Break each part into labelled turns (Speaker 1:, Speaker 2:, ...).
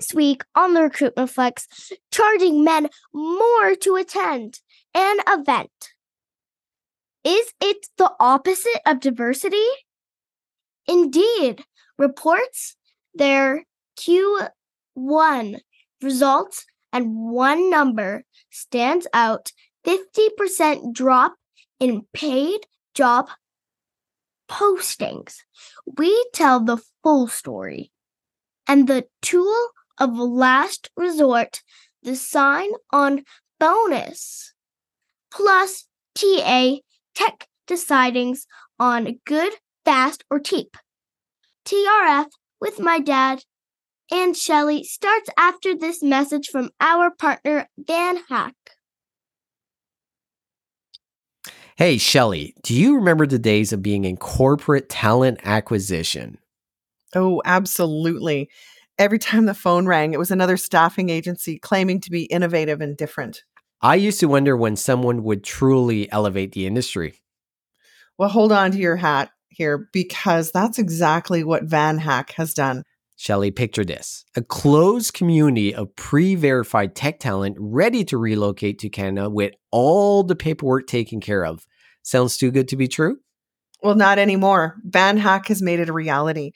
Speaker 1: This week on the Recruitment Flex, charging men more to attend an event. Is it the opposite of diversity? Indeed, reports their Q1 results and one number stands out 50% drop in paid job postings. We tell the full story. And the tool of last resort, the sign on bonus, plus TA tech decidings on good, fast, or cheap. TRF with my dad and Shelly starts after this message from our partner, Van Hack.
Speaker 2: Hey, Shelly, do you remember the days of being in corporate talent acquisition?
Speaker 3: Oh, absolutely. Every time the phone rang, it was another staffing agency claiming to be innovative and different.
Speaker 2: I used to wonder when someone would truly elevate the industry.
Speaker 3: Well, hold on to your hat here because that's exactly what VanHack has done.
Speaker 2: Shelley, picture this a closed community of pre verified tech talent ready to relocate to Canada with all the paperwork taken care of. Sounds too good to be true?
Speaker 3: Well, not anymore. VanHack has made it a reality.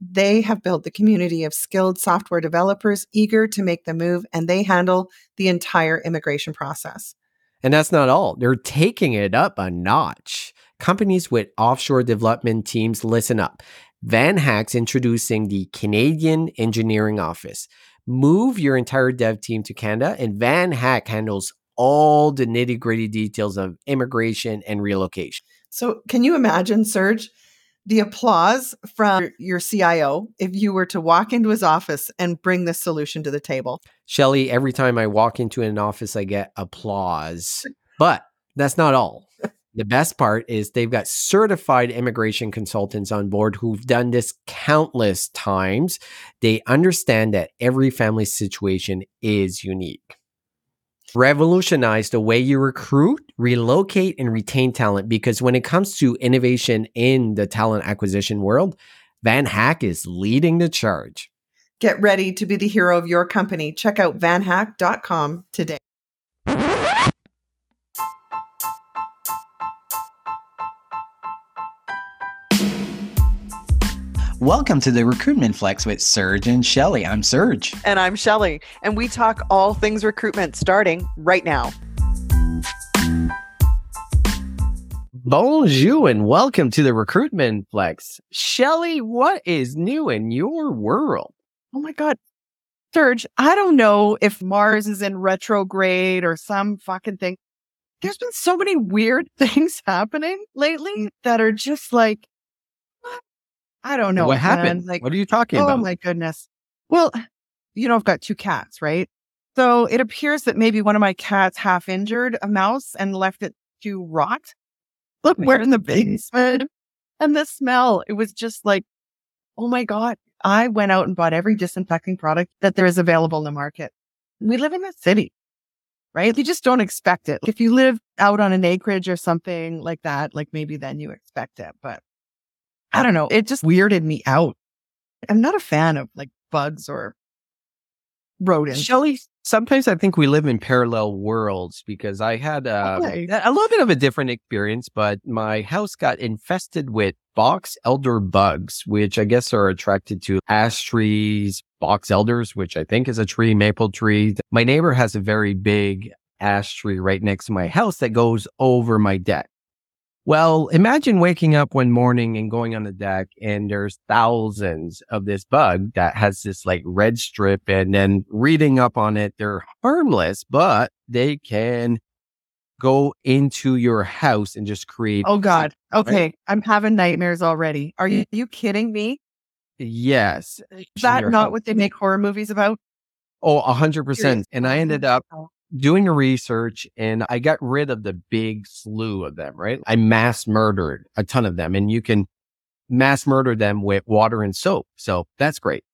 Speaker 3: They have built the community of skilled software developers eager to make the move, and they handle the entire immigration process.
Speaker 2: And that's not all, they're taking it up a notch. Companies with offshore development teams listen up. VanHack's introducing the Canadian Engineering Office. Move your entire dev team to Canada, and VanHack handles all the nitty gritty details of immigration and relocation.
Speaker 3: So, can you imagine, Serge, the applause from your CIO if you were to walk into his office and bring this solution to the table?
Speaker 2: Shelly, every time I walk into an office, I get applause. But that's not all. The best part is they've got certified immigration consultants on board who've done this countless times. They understand that every family situation is unique. Revolutionize the way you recruit, relocate, and retain talent because when it comes to innovation in the talent acquisition world, VanHack is leading the charge.
Speaker 3: Get ready to be the hero of your company. Check out vanhack.com today.
Speaker 4: Welcome to the Recruitment Flex with Serge and Shelly. I'm Serge.
Speaker 3: And I'm Shelly. And we talk all things recruitment starting right now.
Speaker 2: Bonjour and welcome to the Recruitment Flex. Shelly, what is new in your world?
Speaker 3: Oh my God. Serge, I don't know if Mars is in retrograde or some fucking thing. There's been so many weird things happening lately that are just like, I don't know.
Speaker 2: What
Speaker 3: man.
Speaker 2: happened?
Speaker 3: Like,
Speaker 2: what are you talking
Speaker 3: oh
Speaker 2: about?
Speaker 3: Oh my goodness. Well, you know, I've got two cats, right? So it appears that maybe one of my cats half injured a mouse and left it to rot. Look, we're in the basement. And the smell, it was just like, oh my God. I went out and bought every disinfecting product that there is available in the market. We live in a city, right? You just don't expect it. If you live out on an acreage or something like that, like maybe then you expect it. But I don't know. It just weirded me out. I'm not a fan of like bugs or rodents.
Speaker 2: Shelly, sometimes I think we live in parallel worlds because I had uh,
Speaker 3: Okay.
Speaker 2: a little bit of a different experience, but my house got infested with box elder bugs, which I guess are attracted to ash trees, box elders, which I think is a tree, maple tree. My neighbor has a very big ash tree right next to my house that goes over my deck. Well, imagine waking up one morning and going on the deck and there's thousands of this bug that has this like red strip and then reading up on it, they're harmless, but they can go into your house and just create.
Speaker 3: Oh God. Okay. I'm having nightmares already. Are you, eh you kidding me?
Speaker 2: Yes.
Speaker 3: Eh, Is that not
Speaker 2: house.
Speaker 3: what they make horror movies about?
Speaker 2: Oh, a hundred percent. And I ended up oh. Doing research and I got rid of the big slew of them, right? I mass murdered a ton of them and you can mass murder them with water and soap. So that's great.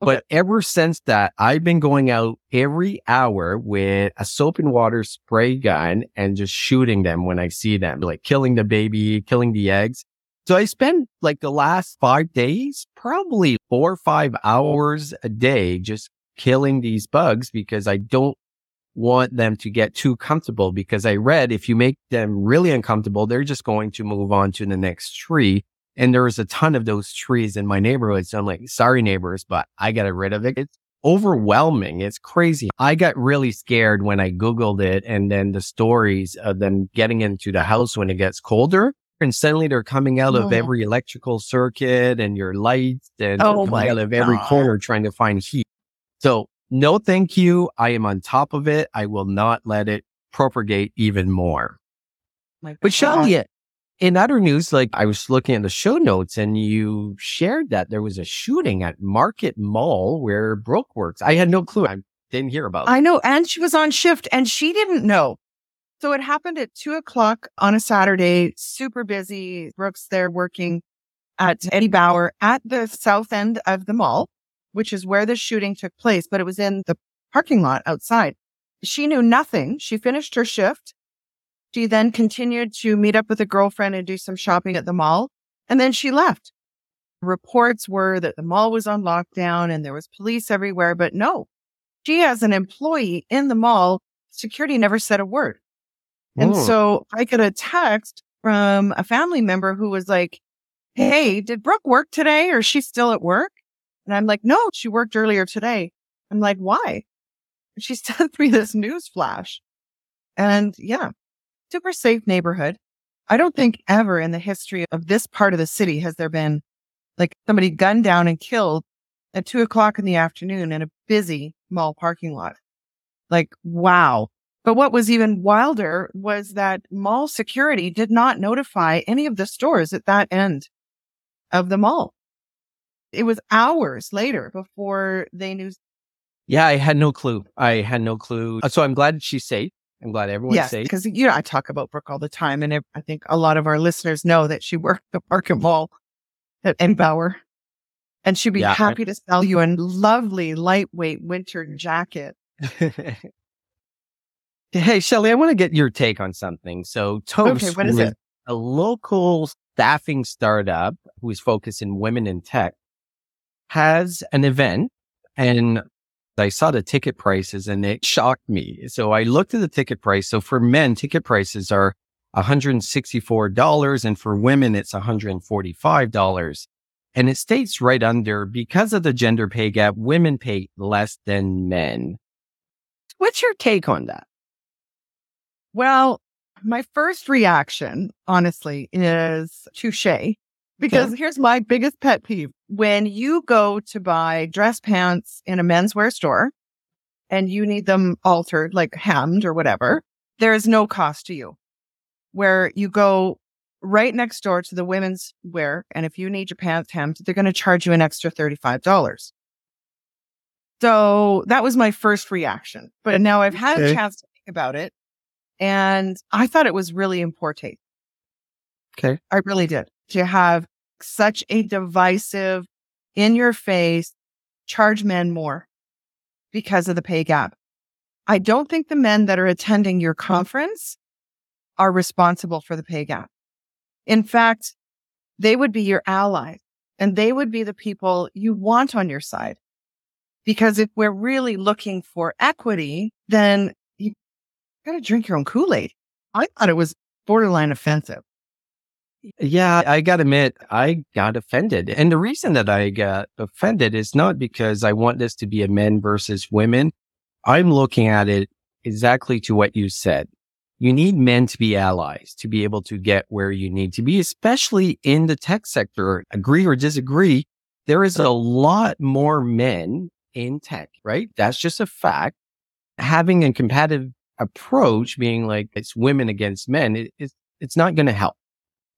Speaker 2: But ever since that, I've been going out every hour with a soap and water spray gun and just shooting them when I see them, like killing the baby, killing the eggs. So I spend like the last five days, probably four or five hours a day just killing these bugs because I don't want them to get too comfortable because I read if you make them really uncomfortable, they're just going to move on to the next tree. And there was a ton of those trees in my neighborhood. So I'm like, sorry, neighbors, but I got rid of it. It's overwhelming. It's crazy. I got really scared when I Googled it and then the stories of them getting into the house when it gets colder. And suddenly they're coming out of
Speaker 3: Oh.
Speaker 2: every electrical circuit and your lights and
Speaker 3: Oh
Speaker 2: out of every
Speaker 3: God.
Speaker 2: corner trying to find heat. So no, thank you. I am on top of it. I will not let it propagate even more.
Speaker 3: My
Speaker 2: But. Shelly, in other news, like I was looking at the show notes and you shared that there was a shooting at Market Mall where Brooke works. I had no clue. I didn't hear about it.
Speaker 3: I know. And she was on shift and she didn't know. So it happened at two o'clock on a Saturday, super busy. Brooks there working at Eddie Bauer at the south end of the mall, which is where the shooting took place, but it was in the parking lot outside. She knew nothing. She finished her shift. She then continued to meet up with a girlfriend and do some shopping at the mall. And then she left. Reports were that the mall was on lockdown and there was police everywhere, but no, she as an employee in the mall, security never said a word. And
Speaker 2: Hmm.
Speaker 3: so I get a text from a family member who was like, Hey, did Brooke work today or is she still at work? And I'm like, no, she worked earlier today. I'm like, why? She sent me this news flash. And yeah, super safe neighborhood. I don't think ever in the history of this part of the city has there been like somebody gunned down and killed at two o'clock in the afternoon in a busy mall parking lot. Like, wow. But what was even wilder was that mall security did not notify any of the stores at that end of the mall. It was hours later before they knew.
Speaker 2: yeah, I had no clue. I had no clue. Uh, So I'm glad she's safe. I'm glad everyone's
Speaker 3: yes,
Speaker 2: safe.
Speaker 3: because you know I talk about Brooke all the time, and I think a lot of our listeners know that she worked the Market Mall at Bauer, and she'd be
Speaker 2: Yeah, I-
Speaker 3: happy to sell you a lovely lightweight winter jacket.
Speaker 2: hey, Shelly, I want to get your take on something. So Toast,
Speaker 3: Okay, what is it?
Speaker 2: a local staffing startup who is focused in women in tech, has an event and I saw the ticket prices and it shocked me. So I looked at the ticket price. So for men, ticket prices are $164 and for women, it's $145. And it states right under because of the gender pay gap, women pay less than men. What's your take on that?
Speaker 3: Well, my first reaction, honestly, is touche. Because here's my biggest pet peeve. When you go to buy dress pants in a menswear store and you need them altered, like hemmed or whatever, there is no cost to you. Where you go right next door to the women's wear, and if you need your pants hemmed, they're going to charge you an extra $35. So that was my first reaction. But now I've had a chance to think about it. And I thought it was really important.
Speaker 2: Okay.
Speaker 3: I really did. To have such a divisive, in your face, charge men more because of the pay gap. I don't think the men that are attending your conference are responsible for the pay gap. In fact, they would be your allies and they would be the people you want on your side. Because if we're really looking for equity, then you got to drink your own Kool Aid. I thought it was borderline offensive.
Speaker 2: Yeah, I gotta admit, I got offended. And the reason that I got offended is not because I want this to be a men versus women. I'm looking at it exactly to what you said. You need men to be allies to be able to get where you need to be, especially in the tech sector. Agree or disagree, there is a lot more men in tech, right? That's just a fact. Having a competitive approach, being like it's women against men, it, it's, it's not going to help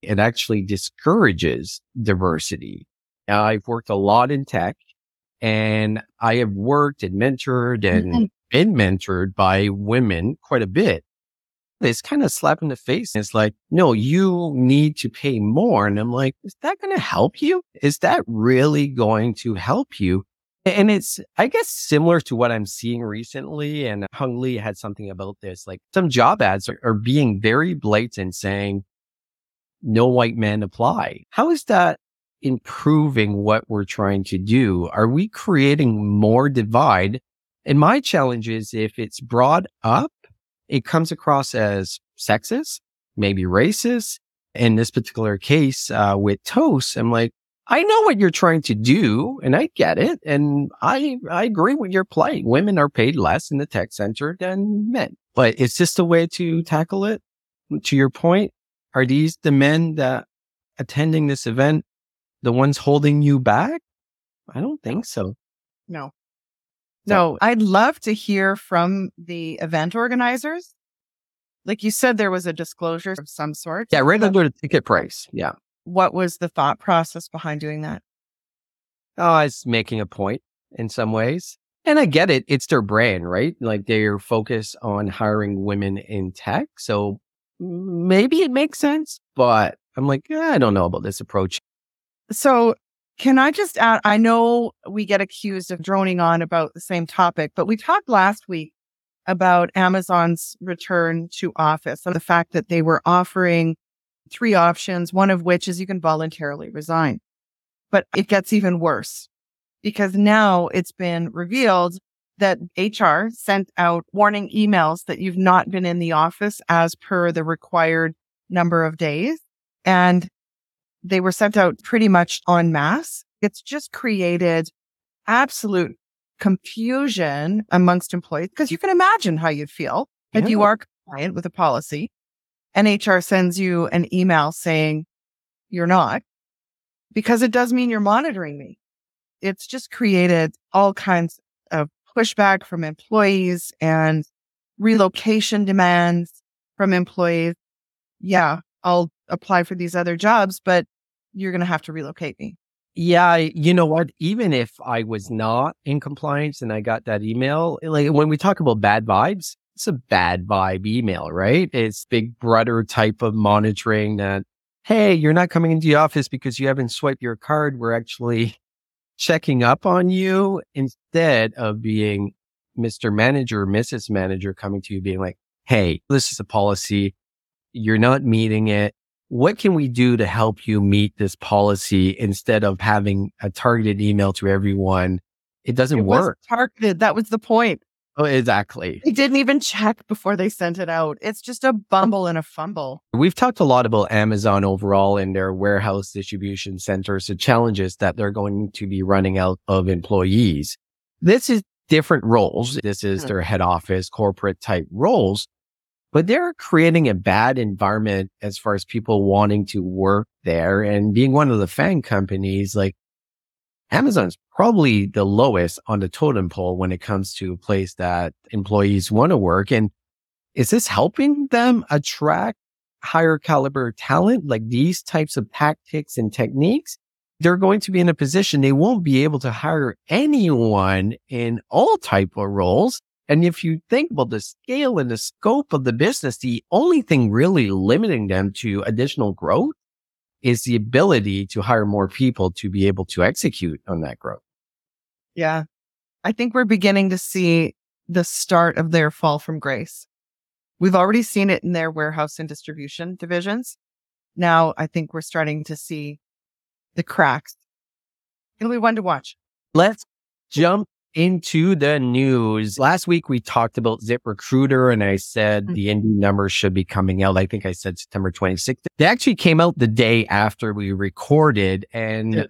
Speaker 2: it actually discourages diversity. I've worked a lot in tech and I have worked and mentored and
Speaker 3: Mhm.
Speaker 2: been mentored by women quite a bit. It's kind of slap in the face. It's like, no, you need to pay more. And I'm like, is that going to help you? Is that really going to help you? And it's, I guess, similar to what I'm seeing recently. And Hung Lee had something about this. Like some job ads are, are being very blatant saying, no white men apply. How is that improving what we're trying to do? Are we creating more divide? And my challenge is if it's brought up, it comes across as sexist, maybe racist. In this particular case uh, with Toast, I'm like, I know what you're trying to do and I get it. And I, I agree with your plight. Women are paid less in the tech center than men, but it's just a way to tackle it. To your point, are these the men that attending this event, the ones holding you back? I don't think so.
Speaker 3: No. No, I'd love to hear from the event organizers. Like you said, there was a disclosure of some sort.
Speaker 2: Yeah, right under the ticket price. Yeah.
Speaker 3: What was the thought process behind doing that?
Speaker 2: Oh, it's making a point in some ways. And I get it. It's their brand, right? Like they're focused on hiring women in tech. So maybe it makes sense, but I'm like, eh, I don't know about this approach.
Speaker 3: So can I just add? I know we get accused of droning on about the same topic, but we talked last week about Amazon's return to office and the fact that they were offering three options, one of which is you can voluntarily resign. But it gets even worse because now it's been revealed that HR sent out warning emails that you've not been in the office as per the required number of days. And they were sent out pretty much en masse. It's just created absolute confusion amongst employees because you can imagine how you'd feel yeah. if you are compliant with a policy and HR sends you an email saying you're not because it does mean you're monitoring me. It's just created all kinds of pushback from employees and relocation demands from employees. Yeah, I'll apply for these other jobs, but you're going to have to relocate me.
Speaker 2: Yeah, you know what? Even if I was not in compliance and I got that email, eh, like when we talk about bad vibes, it's a bad vibe email, right? It's big brother type of monitoring that, hey, you're not coming into the office because you haven't swiped your card. We're actually checking up on you instead of being Mr. Manager, Mrs. Manager coming to you being like, hey, this is a policy. You're not meeting it what can we do to help you meet this policy instead of having a targeted email to everyone? It doesn't
Speaker 3: it
Speaker 2: work.
Speaker 3: targeted. That was the point.
Speaker 2: Oh, exactly.
Speaker 3: They didn't even check before they sent it out. It's just a bumble and a fumble.
Speaker 2: We've talked a lot about Amazon overall and their warehouse distribution centers, the challenges that they're going to be running out of employees. This is different roles. This is hmm. their head office, corporate type roles but they're creating a bad environment as far as people wanting to work there and being one of the FAANG companies like Amazon's probably the lowest on the totem pole when it comes to a place that employees want to work. And is this helping them attract higher caliber talent like these types of tactics and techniques? They're going to be in a position they won't be able to hire anyone in all type of roles and if you think about the scale and the scope of the business, the only thing really limiting them to additional growth is the ability to hire more people to be able to execute on that growth.
Speaker 3: Yeah. I think we're beginning to see the start of their fall from grace. We've already seen it in their warehouse and distribution divisions. Now I think we're starting to see the cracks. It'll be one to watch.
Speaker 2: Let's jump into the news. Last week we talked about ZipRecruiter and I said mm-hmm. the Indeed numbers should be coming out. I think I said September 26th. They actually came out the day after we recorded and yeah.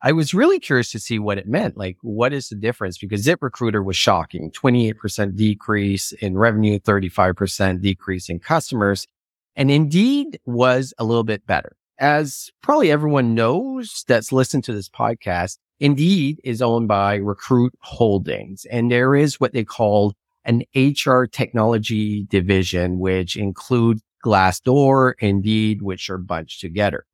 Speaker 2: I was really curious to see what it meant. Like, what is the difference? Because ZipRecruiter was shocking 28% decrease in revenue, 35% decrease in customers. And Indeed was a little bit better. As probably everyone knows that's listened to this podcast, Indeed is owned by Recruit Holdings, and there is what they call an HR technology division, which includes Glassdoor, Indeed, which are bunched together.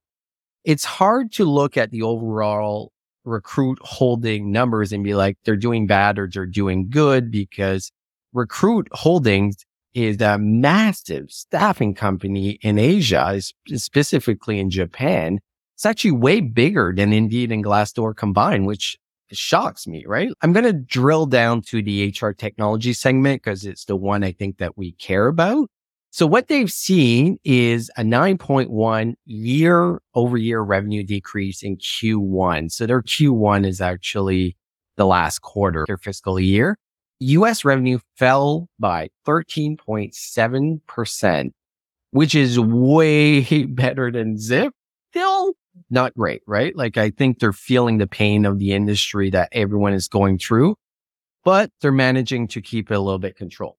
Speaker 2: It's hard to look at the overall Recruit Holding numbers and be like, they're doing bad or they're doing good because Recruit Holdings is a massive staffing company in Asia, specifically in Japan. It's actually way bigger than Indeed and Glassdoor combined, which shocks me, right? I'm going to drill down to the HR technology segment because it's the one I think that we care about. So what they've seen is a 9.1 year over year revenue decrease in Q1. So their Q1 is actually the last quarter, their fiscal year. US revenue fell by 13.7%, which is way better than Zip. Still not great, right? Like I think they're feeling the pain of the industry that everyone is going through, but they're managing to keep it a little bit controlled.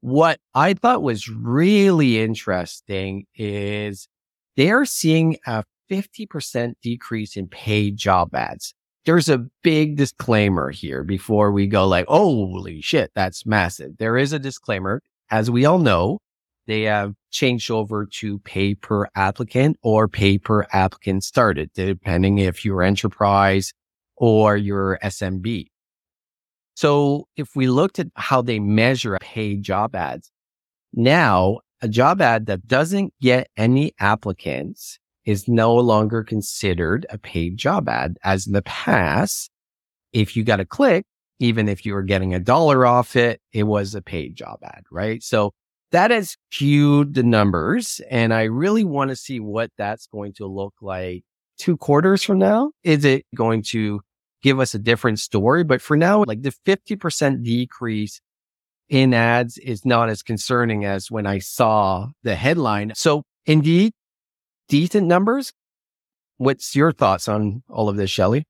Speaker 2: What I thought was really interesting is they're seeing a 50% decrease in paid job ads. There's a big disclaimer here before we go like, holy shit, that's massive. There is a disclaimer. As we all know, they have changed over to pay per applicant or pay per applicant started, depending if you're enterprise or your SMB. So if we looked at how they measure paid job ads, now a job ad that doesn't get any applicants is no longer considered a paid job ad. As in the past, if you got a click, even if you were getting a dollar off it, it was a paid job ad, right? So that has skewed the numbers. And I really want to see what that's going to look like two quarters from now. Is it going to give us a different story. But for now, like the 50% decrease in ads is not as concerning as when I saw the headline. So indeed, decent numbers. What's your thoughts on all of this, Shelly?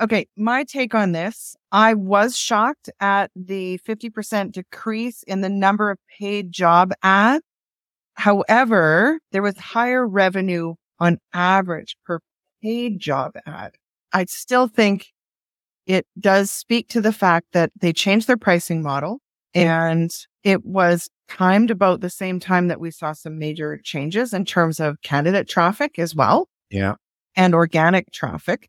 Speaker 3: Okay, my take on this, I was shocked at the 50% decrease in the number of paid job ads. However, there was higher revenue on average per paid job ad. I still think it does speak to the fact that they changed their pricing model and it was timed about the same time that we saw some major changes in terms of candidate traffic as well.
Speaker 2: Yeah.
Speaker 3: And organic traffic.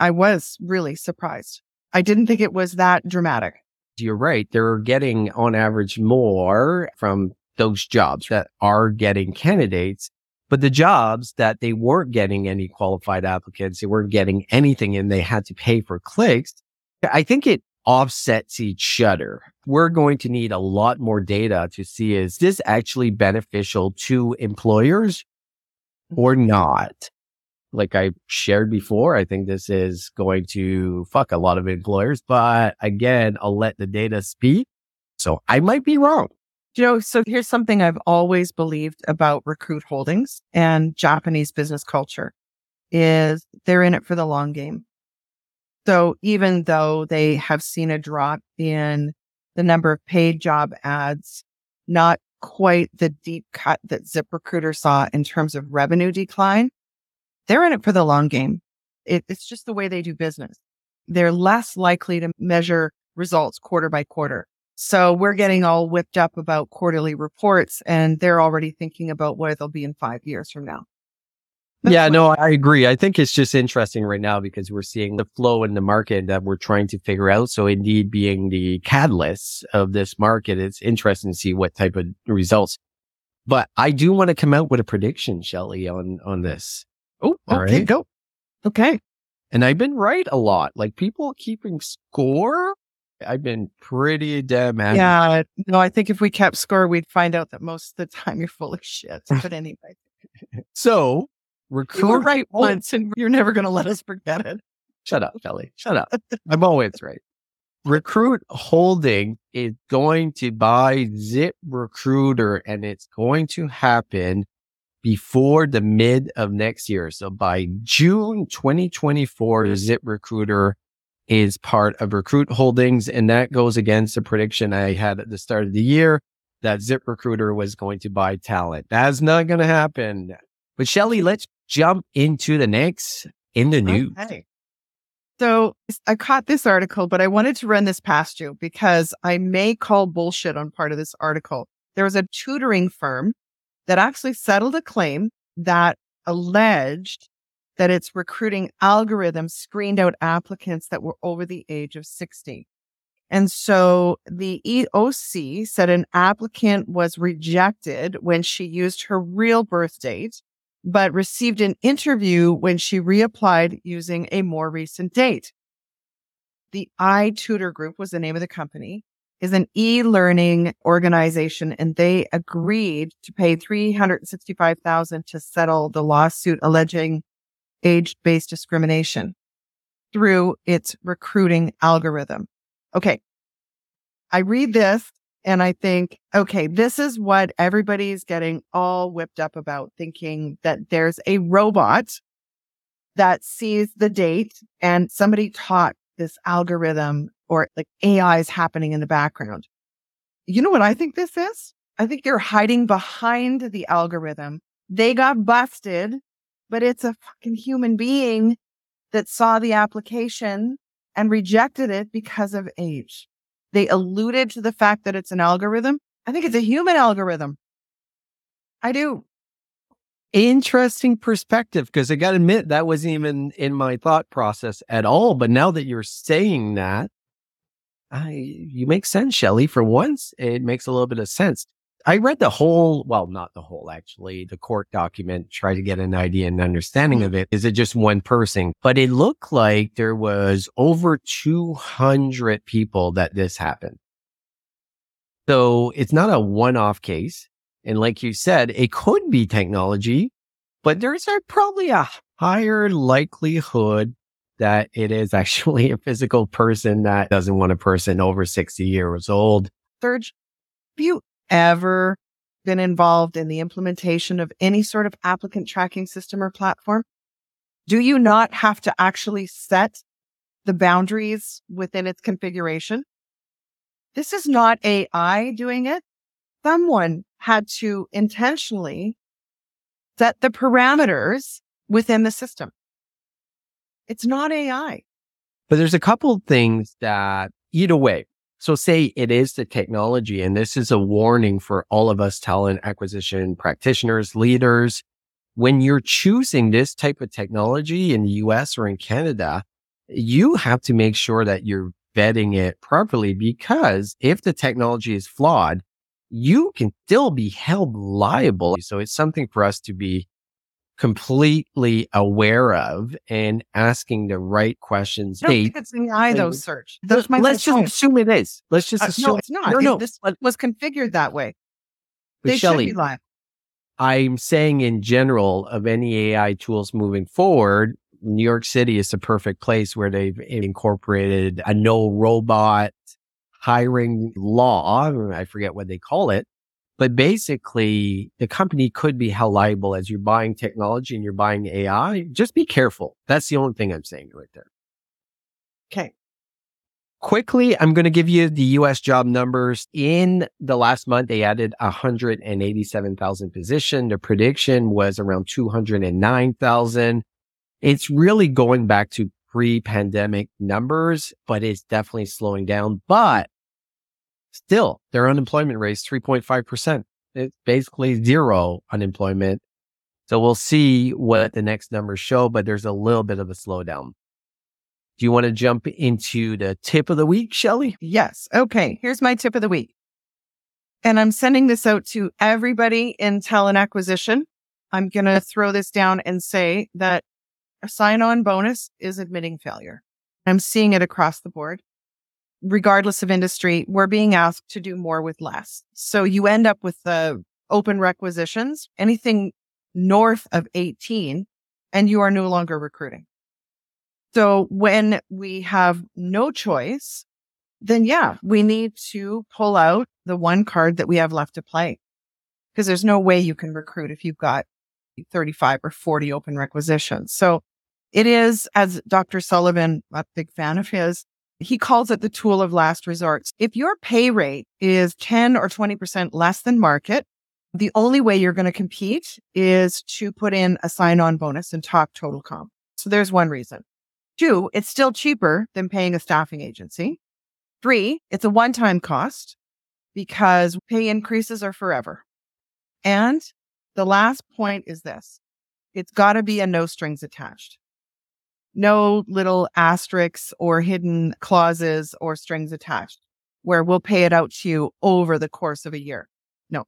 Speaker 3: I was really surprised. I didn't think it was that dramatic.
Speaker 2: You're right. They're getting on average more from those jobs that are getting candidates but the jobs that they weren't getting any qualified applicants, they weren't getting anything and they had to pay for clicks. I think it offsets each other. We're going to need a lot more data to see is this actually beneficial to employers or mm-hmm. not? Like I shared before, I think this is going to fuck a lot of employers, but again, I'll let the data speak. So I might be wrong.
Speaker 3: You know, so here's something I've always believed about Recruit Holdings and Japanese business culture is they're in it for the long game. So even though they have seen a drop in the number of paid job ads, not quite the deep cut that ZipRecruiter saw in terms of revenue decline, they're in it for the long game. It, it's just the way they do business. They're less likely to measure results quarter by quarter. So we're getting all whipped up about quarterly reports and they're already thinking about where they'll be in five years from now.
Speaker 2: Yeah, no, I agree. I think it's just interesting right now because we're seeing the flow in the market that we're trying to figure out. So indeed being the catalyst of this market, it's interesting to see what type of results. But I do want to come out with a prediction, Shelly, on, on this.
Speaker 3: Oh, okay, right. go. Okay.
Speaker 2: And I've been right a lot. Like people keeping score I've been pretty damn angry.
Speaker 3: Yeah. No, I think if we kept score, we'd find out that most of the time you're full of shit. But anyway.
Speaker 2: so
Speaker 3: recruit. You were right oh. once and you're never going to let us forget it.
Speaker 2: Shut up, Kelly. Shut up. I'm always right. Recruit Holding is going to buy Zip Recruiter and it's going to happen before the mid of next year. So by June 2024, Zip Recruiter is part of Recruit Holdings. And that goes against the prediction I had at the start of the year that ZipRecruiter was going to buy talent. That's not going to happen. But Shelly, let's jump into the next in the news. Okay.
Speaker 3: So I caught this article, but I wanted to run this past you because I may call bullshit on part of this article. There was a tutoring firm that actually settled a claim that alleged that its recruiting algorithm screened out applicants that were over the age of 60. And so the EOC said an applicant was rejected when she used her real birth date, but received an interview when she reapplied using a more recent date. The iTutor Group was the name of the company. is an e-learning organization and they agreed to pay 365,000 to settle the lawsuit alleging age-based discrimination through its recruiting algorithm. Okay. I read this and I think, okay, this is what everybody's getting all whipped up about thinking that there's a robot that sees the date and somebody taught this algorithm or like AI is happening in the background. You know what I think this is? I think they're hiding behind the algorithm. They got busted, but it's a fucking human being that saw the application and rejected it because of age. They alluded to the fact that it's an algorithm. I think it's a human algorithm. I do.
Speaker 2: Interesting perspective because I got to admit that wasn't even in my thought process at all. But now that you're saying that, I, you make sense, Shelly. For once, it makes a little bit of sense. I read the whole, well, not the whole, actually, the court document, try to get an idea and understanding mm. of it. Is it just one person? But it looked like there was over 200 people that this happened. So it's not a one off case. And like you said, it could be technology, but there's a, probably a higher likelihood that it is actually a physical person that doesn't want a person over 60 years old.
Speaker 3: Serge, have you ever been involved in the implementation of any sort of applicant tracking system or platform? Do you not have to actually set the boundaries within its configuration? This is not AI doing it. Someone had to intentionally set the parameters within the system. It's not AI.
Speaker 2: But there's a couple things that either way. So say it is the technology and this is a warning for all of us talent acquisition practitioners, leaders. When you're choosing this type of technology in the US or in Canada, you have to make sure that you're vetting it properly because if the technology is flawed, you can still be held liable. So it's something for us to be completely aware of and asking the right questions.
Speaker 3: I don't think it's AI though, Serge. That's my
Speaker 2: Let's just
Speaker 3: point.
Speaker 2: assume it is. Let's just
Speaker 3: Uh,
Speaker 2: assume.
Speaker 3: no, it's not.
Speaker 2: No,
Speaker 3: It-
Speaker 2: no.
Speaker 3: this was configured that way.
Speaker 2: But
Speaker 3: they
Speaker 2: Shelley,
Speaker 3: should be live.
Speaker 2: I'm saying in general of any AI tools moving forward, New York City is the perfect place where they've incorporated a no robot hiring law. I forget what they call it. But basically, the company could be held liable as you're buying technology and you're buying AI. Just be careful. That's the only thing I'm saying right there.
Speaker 3: Okay.
Speaker 2: Quickly, I'm going to give you the US job numbers. In the last month, they added 187,000 position. The prediction was around 209,000. It's really going back to pre-pandemic numbers, but it's definitely slowing down. But still, their unemployment rate is 3.5%. It's basically zero unemployment. So we'll see what the next numbers show, but there's a little bit of a slowdown. Do you want to jump into the tip of the week, Shelly?
Speaker 3: Yes. Okay. Here's my tip of the week. And I'm sending this out to everybody in talent acquisition. I'm going to throw this down and say that a sign on bonus is admitting failure. I'm seeing it across the board. Regardless of industry, we're being asked to do more with less. So you end up with the open requisitions, anything north of 18, and you are no longer recruiting. So when we have no choice, then yeah, we need to pull out the one card that we have left to play. Because there's no way you can recruit if you've got 35 or 40 open requisitions. So it is, as Dr. Sullivan, a big fan of his, he calls it the tool of last resort. If your pay rate is 10 or 20% less than market, the only way you're going to compete is to put in a sign on bonus and talk total comp. So there's one reason. Two, it's still cheaper than paying a staffing agency. Three, it's a one time cost because pay increases are forever. And the last point is this it's got to be a no strings attached. No little asterisks or hidden clauses or strings attached where we'll pay it out to you over the course of a year. No.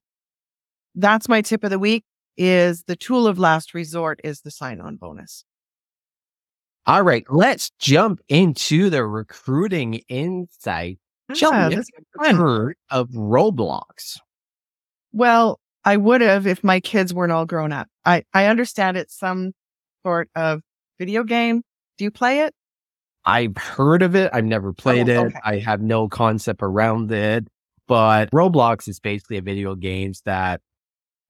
Speaker 3: That's my tip of the week is the tool of last resort is the sign on bonus.
Speaker 2: All right, let's jump into the recruiting insight. Shelly, ah,
Speaker 3: this
Speaker 2: have
Speaker 3: is
Speaker 2: you
Speaker 3: fun.
Speaker 2: heard of Roblox?
Speaker 3: Well, I would have if my kids weren't all grown up. I, I understand it's some sort of video game. Do you play it?
Speaker 2: I've heard of it. I've never played
Speaker 3: Oh,
Speaker 2: it. I have no concept around it. But Roblox is basically a video games that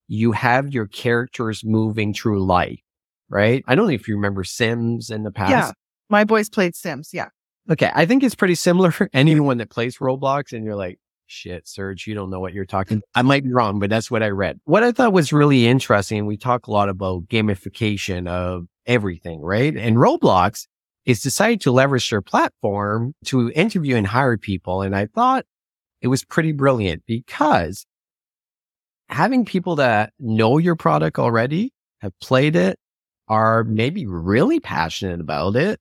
Speaker 2: you have your characters moving through life, right? I don't know if you remember Sims in the past.
Speaker 3: Yeah. My boys played Sims. Yeah.
Speaker 2: Okay. I think it's pretty similar for anyone that plays Roblox and you're like, shit, Serge, you don't know what you're talking. I might be wrong, but that's what I read. What I thought was really interesting, we talk a lot about gamification of everything, right? And Roblox is decided to leverage their platform to interview and hire people. And I thought it was pretty brilliant because having people that know your product already, have played it, are maybe really passionate about it,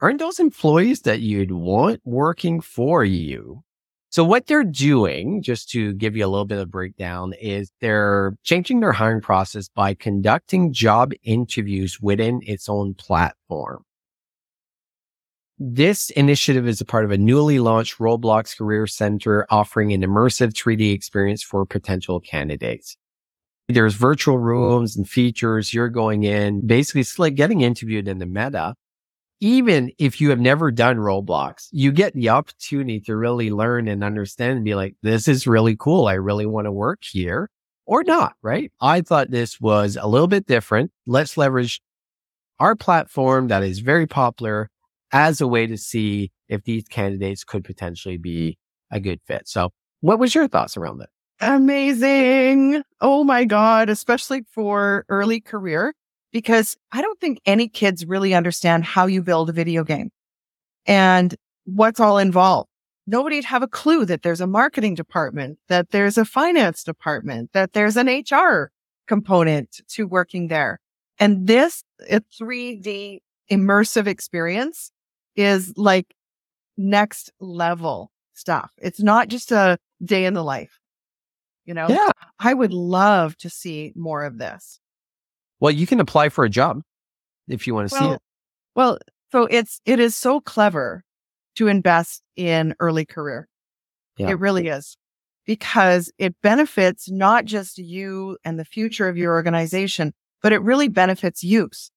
Speaker 2: aren't those employees that you'd want working for you? So what they're doing, just to give you a little bit of breakdown, is they're changing their hiring process by conducting job interviews within its own platform. This initiative is a part of a newly launched Roblox Career Center offering an immersive 3D experience for potential candidates. There's virtual rooms and features. You're going in, basically it's like getting interviewed in the meta even if you have never done Roblox, you get the opportunity to really learn and understand and be like, this is really cool. I really want to work here or not, right? I thought this was a little bit different. Let's leverage our platform that is very popular as a way to see if these candidates could potentially be a good fit. So what was your thoughts around that?
Speaker 3: Amazing. Oh my God. Especially for early career, because I don't think any kids really understand how you build a video game and what's all involved. Nobody'd have a clue that there's a marketing department, that there's a finance department, that there's an HR component to working there. And this a 3D immersive experience is like next level stuff. It's not just a day in the life. You know,
Speaker 2: Yeah.
Speaker 3: I would love to see more of this.
Speaker 2: Well, you can apply for a job if you want to see it.
Speaker 3: well, so it's it is so clever to invest in early career.
Speaker 2: Yeah.
Speaker 3: It really is. Because it benefits not just you and the future of your organization, but it really benefits youth.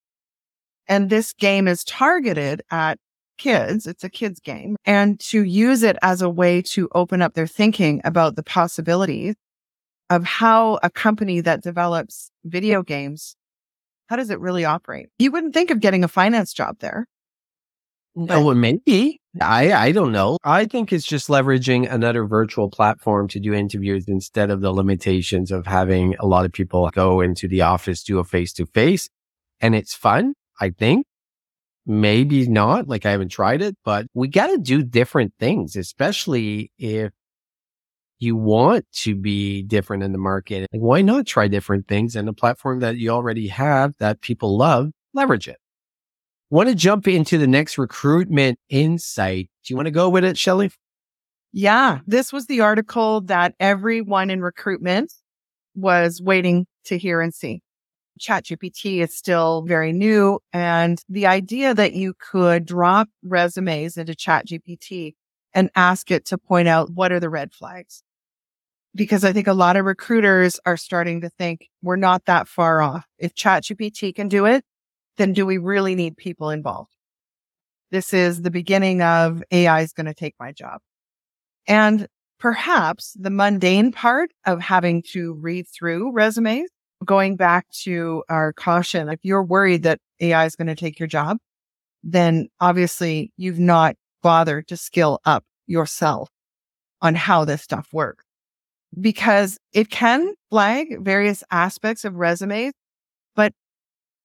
Speaker 3: And this game is targeted at kids. It's a kids game and to use it as a way to open up their thinking about the possibilities of how a company that develops video games, how does it really operate? You wouldn't think of getting a finance job there.
Speaker 2: Oh, well, maybe. I, I don't know. I think it's just leveraging another virtual platform to do interviews instead of the limitations of having a lot of people go into the office, do a face to face. And it's fun, I think. Maybe not. Like I haven't tried it, but we got to do different things, especially if you want to be different in the market. Like, why not try different things and a platform that you already have that people love, leverage it. Want to jump into the next recruitment insight? Do you want to go with it, Shelly?
Speaker 3: Yeah, this was the article that everyone in recruitment was waiting to hear and see. ChatGPT is still very new. And the idea that you could drop resumes into ChatGPT and ask it to point out what are the red flags. Because I think a lot of recruiters are starting to think we're not that far off. If ChatGPT can do it, then do we really need people involved? This is the beginning of AI is going to take my job. And perhaps the mundane part of having to read through resumes, going back to our caution, if you're worried that AI is going to take your job, then obviously you've not bothered to skill up yourself on how this stuff works because it can flag various aspects of resumes, but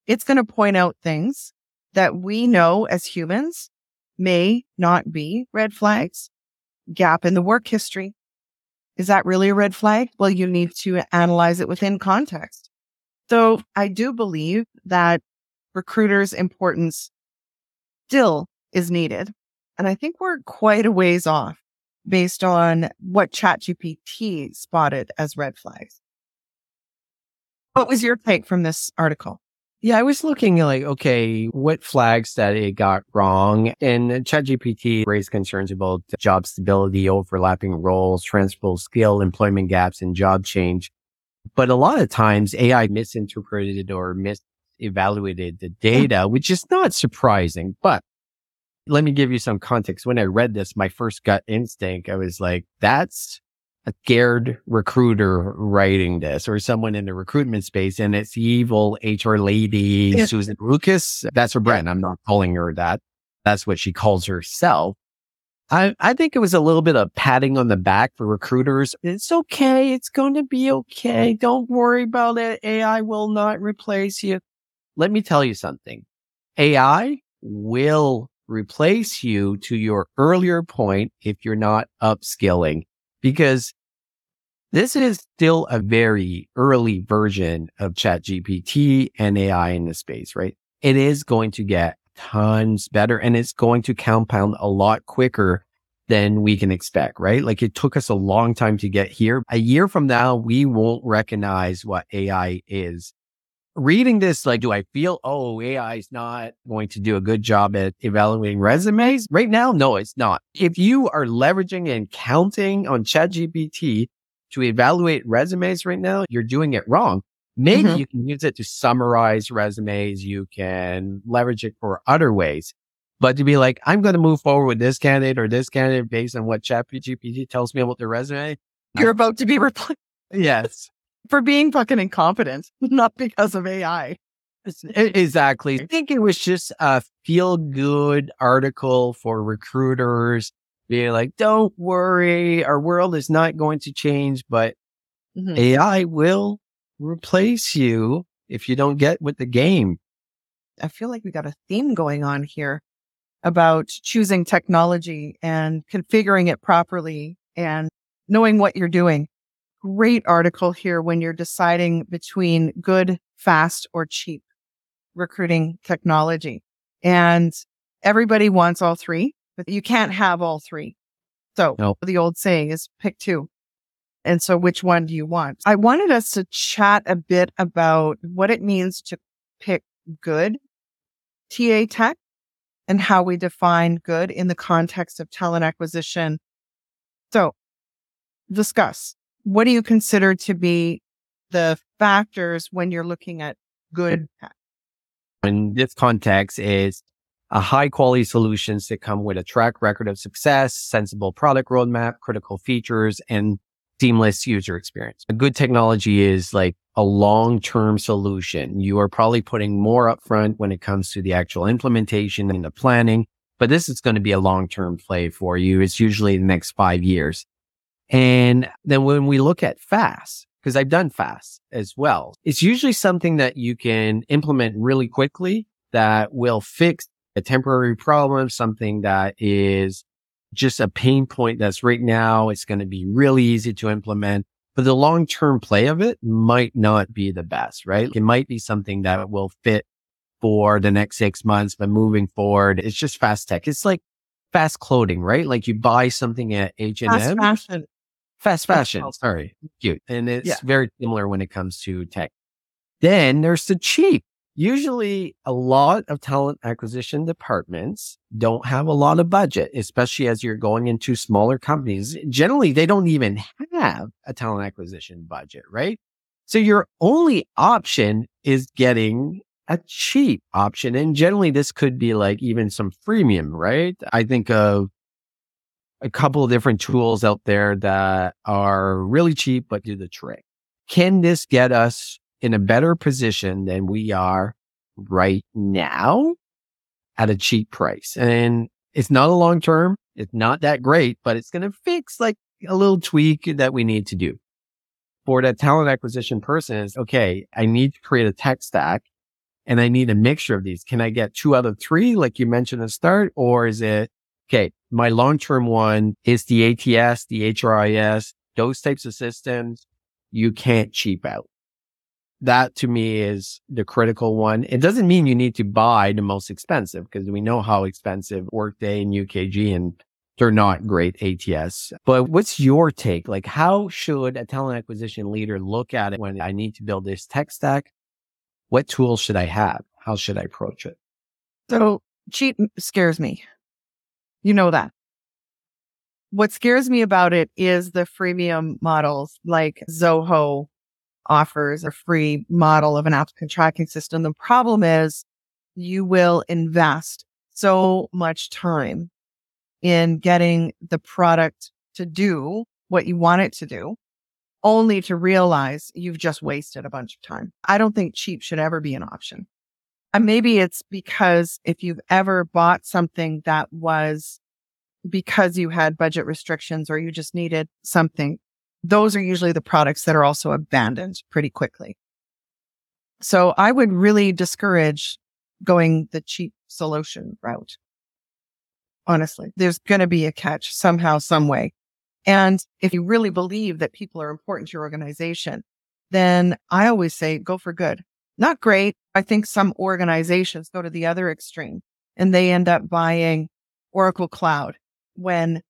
Speaker 3: it's going to point out things that we know as humans may not be red flags. Gap in the work history. Is that really a red flag? Well, you need to analyze it within context. So I do believe that recruiters' importance still is needed. And I think we're quite a ways off based on what ChatGPT spotted as red flags. What was your take from this article?
Speaker 2: Yeah, I was looking like, okay, what flags that it got wrong? And ChatGPT raised concerns about job stability, overlapping roles, transferable skill, employment gaps, and job change. But a lot of times AI misinterpreted or misevaluated the mm. data, which is not surprising. But let me give you some context. When I read this, my first gut instinct, I was like, that's a scared recruiter writing this or someone in the recruitment space and it's evil HR lady, yeah. Suzanne Lucas. That's her brand. I'm not calling her that. That's what she calls herself. I, I think it was a little bit of patting on the back for recruiters. It's okay. It's going to be okay. Don't worry about it. AI will not replace you. Let me tell you something. AI will replace you to your earlier point if you're not upskilling because this is still a very early version of ChatGPT and AI in the space, right? It is going to get tons better and it's going to compound a lot quicker than we can expect, right? Like it took us a long time to get here. A year from now, we won't recognize what AI is. Reading this, like, do I feel, oh, AI is not going to do a good job at evaluating resumes? Right now, no, it's not. If you are leveraging and counting on ChatGPT to evaluate resumes right now, you're doing it wrong. Maybe mm-hmm. you can use it to summarize resumes. You can leverage it for other ways. But to be like, I'm going to move forward with this candidate or this candidate based on what ChatGPT tells me about their resume.
Speaker 3: You're about to be replaced.
Speaker 2: Yes.
Speaker 3: For being fucking incompetent, not because of AI.
Speaker 2: Exactly. I think it was just a feel good article for recruiters being like, don't worry, our world is not going to change, but mm-hmm. AI will replace you if you don't get with the game.
Speaker 3: I feel like we got a theme going on here about choosing technology and configuring it properly and knowing what you're doing. Great article here when you're deciding between good, fast, or cheap recruiting technology. And everybody wants all three but you can't have all three. So nope. the old saying is pick two. And so which one do you want? I wanted us to chat a bit about what it means to pick good TA tech and how we define good in the context of talent acquisition. So discuss what do you consider to be the factors when you're looking at good tech?
Speaker 2: In this context is a high quality solutions that come with a track record of success, sensible product roadmap, critical features, and seamless user experience. A good technology is like a long-term solution. You are probably putting more upfront when it comes to the actual implementation and the planning, but this is going to be a long-term play for you. It's usually the next five years. And then when we look at fast, because I've done fast as well, it's usually something that you can implement really quickly that will fix a temporary problem, something that is just a pain point that's right now. It's going to be really easy to implement, but the long term play of it might not be the best, right? It might be something that will fit for the next six months, but moving forward, it's just fast tech. It's like fast clothing, right? Like you buy something at H&M.
Speaker 3: Fast fashion.
Speaker 2: Fast. Sorry. Cute. And it's yeah. very similar when it comes to tech. Then there's the cheap usually a lot of talent acquisition departments don't have a lot of budget, especially as you're going into smaller companies. Generally, they don't even have a talent acquisition budget, right? So your only option is getting a cheap option. And generally this could be like even some freemium, right? I think of a couple of different tools out there that are really cheap, but do the trick. Can this get us in a better position than we are right now at a cheap price. And it's not a long term. It's not that great, but it's going to fix like a little tweak that we need to do. For that talent acquisition person is okay. I need to create a tech stack and I need a mixture of these. Can I get two out of three, like you mentioned at the start? Or is it, okay, my long term one is the ATS, the HRIS, those types of systems. You can't cheap out that to me is the critical one. It doesn't mean you need to buy the most expensive because we know how expensive Workday and UKG and they're not great ATS. But what's your take? Like, how should a talent acquisition leader look at it when I need to build this tech stack? what tools should I have? How should I approach it?
Speaker 3: So cheap scares me. You know that. What scares me about it is the freemium models like Zoho offers a free model of an applicant tracking system. The problem is you will invest so much time in getting the product to do what you want it to do, only to realize you've just wasted a bunch of time. I don't think cheap should ever be an option. And maybe it's because if you've ever bought something that was because you had budget restrictions or you just needed something, those are usually the products that are also abandoned pretty quickly. So I would really discourage going the cheap solution route. Honestly, there's going to be a catch somehow, some way. And if you really believe that people are important to your organization, then I always say go for good. Not great. I think some organizations go to the other extreme and they end up buying Oracle Cloud when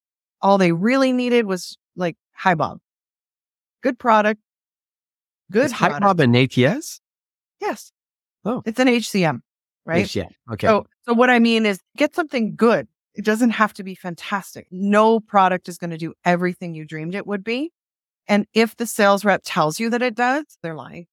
Speaker 3: all they really needed was like HiBob. Good product. Good
Speaker 2: Is
Speaker 3: product.
Speaker 2: HiBob an ATS?
Speaker 3: Yes.
Speaker 2: Oh.
Speaker 3: It's an HCM, right?
Speaker 2: HCM. Okay.
Speaker 3: So, so what I mean is get something good. It doesn't have to be fantastic. No product is going to do everything you dreamed it would be. And if the sales rep tells you that it does, they're lying.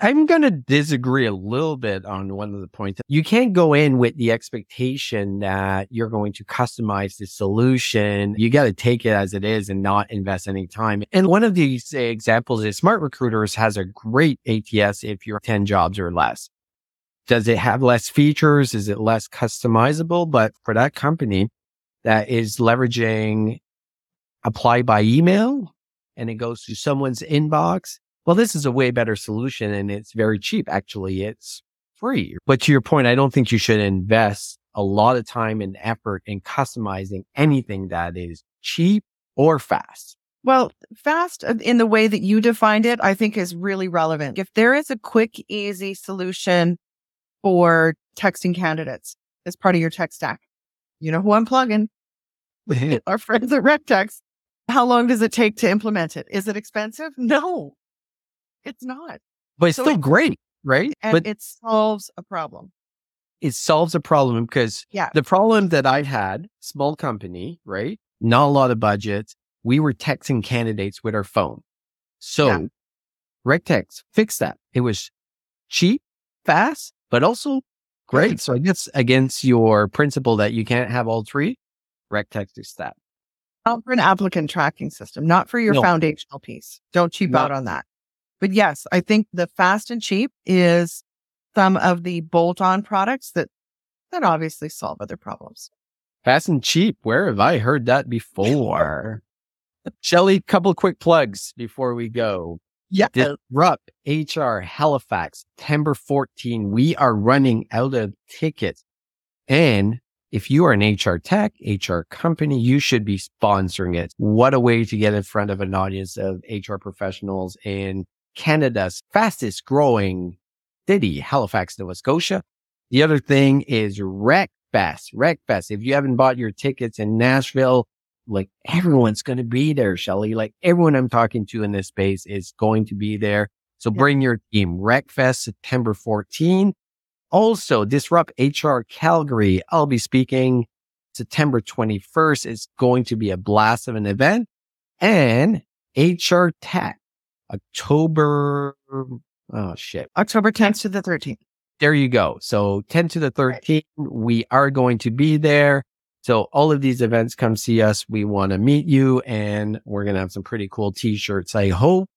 Speaker 2: I'm going to disagree a little bit on one of the points. You can't go in with the expectation that you're going to customize the solution. You got to take it as it is and not invest any time. And one of these examples is SmartRecruiters has a great ATS if you're 10 jobs or less. Does it have less features? Is it less customizable? But for that company that is leveraging apply by email and it goes to someone's inbox, well, this is a way better solution and it's very cheap. Actually, it's free. But to your point, I don't think you should invest a lot of time and effort in customizing anything that is cheap or fast.
Speaker 3: Well, fast uh, in the way that you defined it, I think is really relevant. If there is a quick, easy solution for texting candidates as part of your tech stack, you know who I'm plugging. Our friends at RecText. How long does it take to implement it? Is it expensive? No, it's not.
Speaker 2: but it's
Speaker 3: So
Speaker 2: still
Speaker 3: it-
Speaker 2: great, right?
Speaker 3: And
Speaker 2: but
Speaker 3: it solves a problem.
Speaker 2: it solves a problem because
Speaker 3: Yeah.
Speaker 2: the problem that I had, small company, right? Not a lot of budget. We were texting candidates with our phone. So
Speaker 3: Yeah.
Speaker 2: RecText fixed that. It was cheap, fast, but also great. So I guess against your principle that you can't have all three, RecText is that.
Speaker 3: Not for an applicant tracking system, not for your
Speaker 2: No.
Speaker 3: foundational piece. Don't cheap
Speaker 2: No.
Speaker 3: out on that. But yes, I think the fast and cheap is some of the bolt on products that, that obviously solve other problems.
Speaker 2: Fast and cheap. Where have I heard that before? Shelly, couple quick plugs before we go.
Speaker 3: Yeah.
Speaker 2: Disrupt HR Halifax, September 14. We are running out of tickets. And if you are an HR tech, HR company, you should be sponsoring it. What a way to get in front of an audience of HR professionals in Canada's fastest growing city, Halifax, Nova Scotia. The other thing is RecFest. RecFest. If you haven't bought your tickets in Nashville, like everyone's going to be there, Shelly. Like everyone I'm talking to in this space is going to be there. So
Speaker 3: Yeah.
Speaker 2: bring your team. RecFest, September 14. Also, Disrupt HR Calgary. I'll be speaking September 21st. It's going to be a blast of an event. And HR Tech, October. Oh, shit.
Speaker 3: October 10th to the 13th.
Speaker 2: There you go. So 10 to the 13th, we are going to be there. So all of these events, come see us. We want to meet you and we're going to have some pretty cool t-shirts. I hope.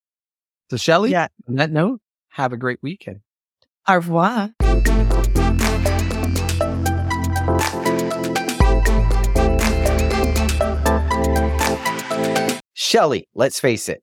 Speaker 2: So Shelly,
Speaker 3: Yeah.
Speaker 2: on that note, have a great weekend.
Speaker 3: Au revoir.
Speaker 5: Shelly, let's face it,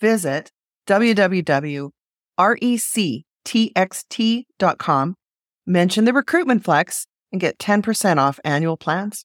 Speaker 3: visit www.rec txt.com, mention the recruitment flex, and get 10% off annual plans.